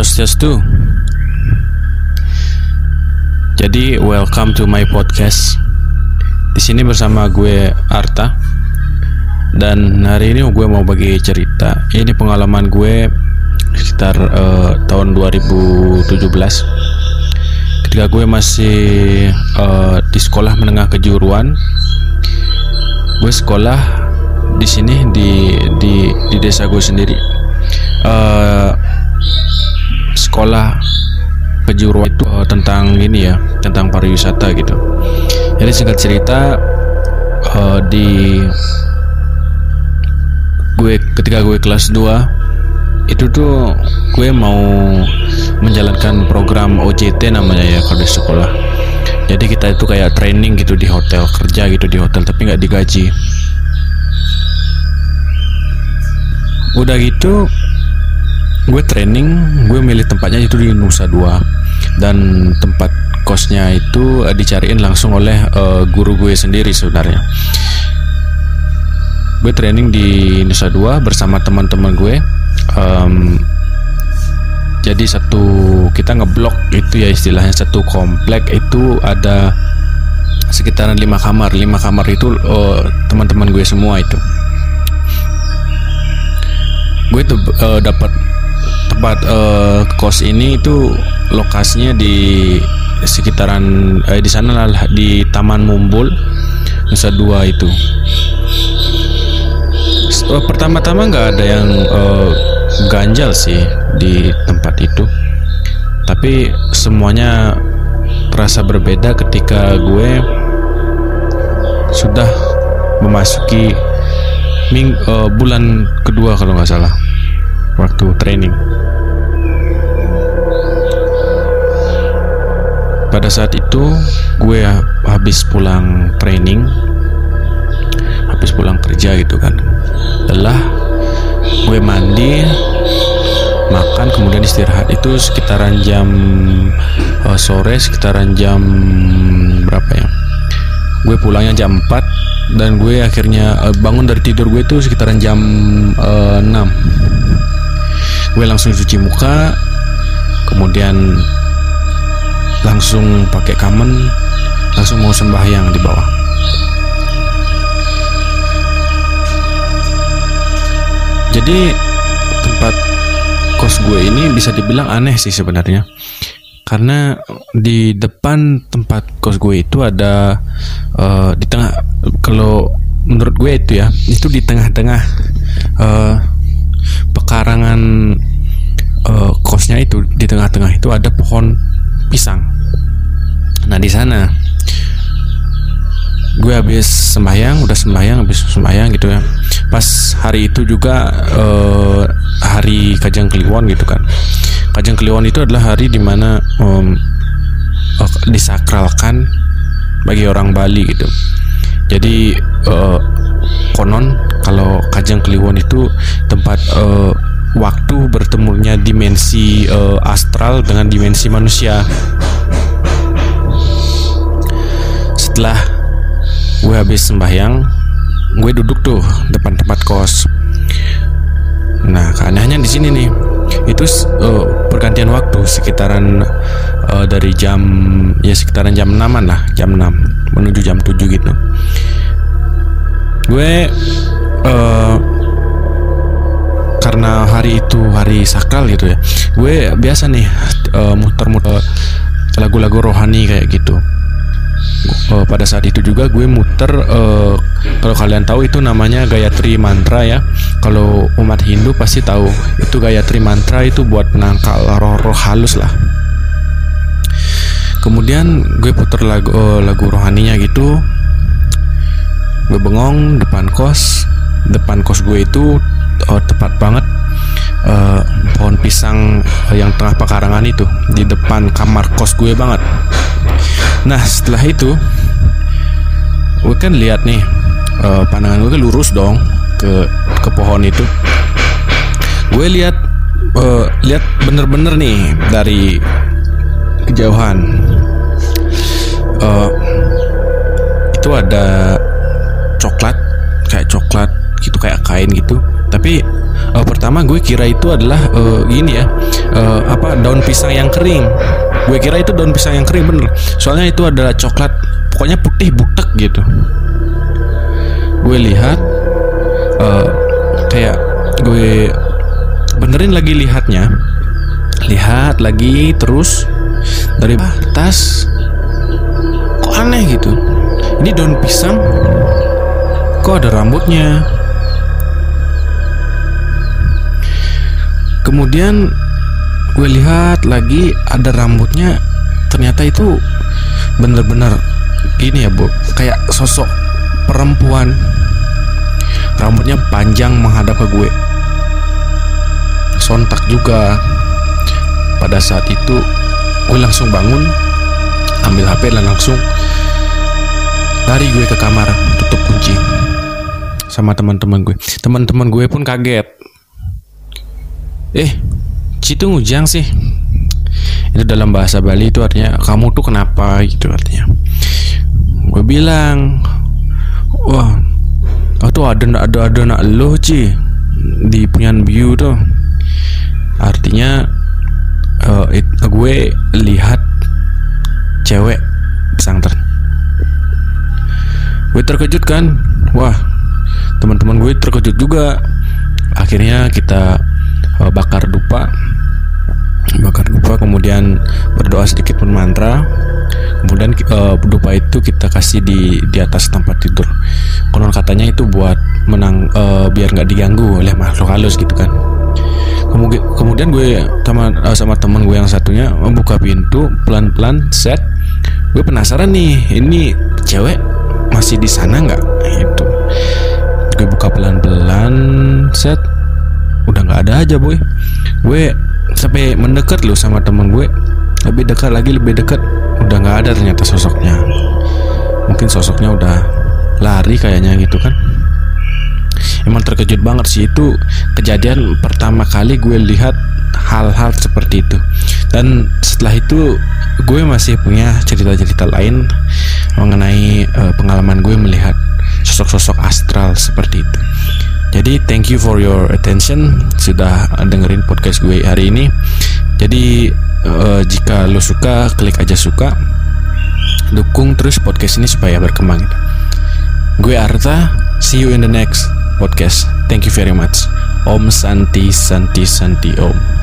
Swastiastu. Jadi welcome to my podcast. Di sini bersama gue Arta. Dan hari ini gue mau bagi cerita. Ini pengalaman gue sekitar uh, tahun 2017. Ketika gue masih uh, di sekolah menengah kejuruan, gue sekolah di sini di di di desa gue sendiri. Uh, sekolah kejuruan itu uh, tentang ini ya tentang pariwisata gitu. Jadi singkat cerita uh, di gue ketika gue kelas 2 itu tuh gue mau menjalankan program OJT namanya ya kalau di sekolah. Jadi kita itu kayak training gitu di hotel kerja gitu di hotel tapi nggak digaji. Udah gitu gue training gue milih tempatnya itu di Nusa Dua. Dan tempat kosnya itu uh, dicariin langsung oleh uh, guru gue sendiri sebenarnya. Gue training di Nusa Dua bersama teman-teman gue. Um, jadi satu kita ngeblok itu ya istilahnya satu komplek itu ada sekitaran lima kamar. Lima kamar itu uh, teman-teman gue semua itu. Gue tuh uh, dapat tempat uh, kos ini itu lokasinya di sekitaran eh, di sana lah di Taman Mumbul Nusa Dua itu. Uh, pertama-tama nggak ada yang uh, ganjal sih di tempat itu, tapi semuanya terasa berbeda ketika gue sudah memasuki ming, uh, bulan kedua kalau nggak salah waktu training. Pada saat itu gue habis pulang training, habis pulang kerja gitu kan. Lelah, gue mandi, makan, kemudian istirahat itu sekitaran jam uh, sore, sekitaran jam berapa ya? Gue pulangnya jam 4 dan gue akhirnya uh, bangun dari tidur gue itu sekitaran jam uh, 6 gue langsung cuci muka kemudian langsung pakai kamen langsung mau sembahyang di bawah. Jadi tempat kos gue ini bisa dibilang aneh sih sebenarnya. Karena di depan tempat kos gue itu ada uh, di tengah kalau menurut gue itu ya itu di tengah-tengah uh, pekarangan uh, kosnya itu di tengah-tengah itu ada pohon pisang. Nah di sana gue habis sembahyang, udah sembahyang, habis sembahyang gitu ya. Pas hari itu juga uh, hari Kajang Kliwon gitu kan. Kajang Kliwon itu adalah hari di mana um, uh, disakralkan bagi orang Bali gitu. Jadi uh, konon kalau Kajang Kliwon itu tempat uh, waktu bertemunya dimensi uh, astral dengan dimensi manusia. Setelah gue habis sembahyang, gue duduk tuh depan tempat kos. Nah, keanehannya di sini nih, itu uh, pergantian waktu sekitaran uh, dari jam ya sekitaran jam 6 lah, jam 6 menuju jam 7 gitu. Gue uh, karena hari itu hari sakral gitu ya. Gue biasa nih uh, muter-muter lagu-lagu rohani kayak gitu. Uh, pada saat itu juga gue muter uh, kalau kalian tahu itu namanya Gayatri mantra ya. Kalau umat Hindu pasti tahu itu Gayatri mantra itu buat menangkal roh-roh halus lah. Kemudian gue puter lagu uh, lagu rohaninya gitu. Gue bengong depan kos depan kos gue itu uh, tepat banget uh, pohon pisang yang tengah pekarangan itu di depan kamar kos gue banget. Nah setelah itu gue kan lihat nih uh, pandangan gue kan lurus dong ke ke pohon itu. Gue lihat uh, lihat bener-bener nih dari kejauhan uh, itu ada coklat kain gitu. Tapi uh, pertama gue kira itu adalah uh, gini ya uh, apa daun pisang yang kering. Gue kira itu daun pisang yang kering bener. Soalnya itu adalah coklat pokoknya putih butek gitu. Gue lihat uh, kayak gue benerin lagi lihatnya. Lihat lagi terus dari atas kok aneh gitu. Ini daun pisang kok ada rambutnya kemudian gue lihat lagi ada rambutnya ternyata itu bener-bener gini ya bu. Kayak sosok perempuan. Rambutnya panjang menghadap ke gue. Sontak juga. Pada saat itu gue langsung bangun ambil HP dan langsung lari gue ke kamar tutup kunci sama teman-teman gue. Teman-teman gue pun kaget eh Citu ngujang sih. Itu dalam bahasa Bali itu artinya kamu tuh kenapa? Gitu artinya. Gue bilang wah oh tuh ada ada ada nak lo ci di punya view tuh. Artinya uh, it, gue lihat cewek pesantren. Gue terkejut kan? Wah teman-teman gue terkejut juga. Akhirnya kita bakar dupa. Bakar dupa kemudian berdoa sedikit pun mantra. Kemudian uh, dupa itu kita kasih di di atas tempat tidur. Konon katanya itu buat menang uh, biar nggak diganggu oleh makhluk halus gitu kan. Kemudian gue sama uh, sama teman gue yang satunya membuka pintu pelan pelan set. Gue penasaran nih ini cewek masih di sana nggak? Itu. Gue buka pelan pelan set udah nggak ada aja boy. Gue sampai mendekat loh sama temen gue. Lebih dekat lagi lebih dekat. Udah nggak ada ternyata sosoknya. Mungkin sosoknya udah lari kayaknya gitu kan. Emang terkejut banget sih. Itu kejadian pertama kali gue lihat hal-hal seperti itu. Dan setelah itu gue masih punya cerita-cerita lain mengenai uh, pengalaman gue melihat sosok-sosok astral seperti itu jadi thank you for your attention sudah dengerin podcast gue hari ini. Jadi uh, jika lo suka klik aja suka. Dukung terus podcast ini supaya berkembang. Gue Arta, see you in the next podcast. Thank you very much. Om Santi Santi Santi Om.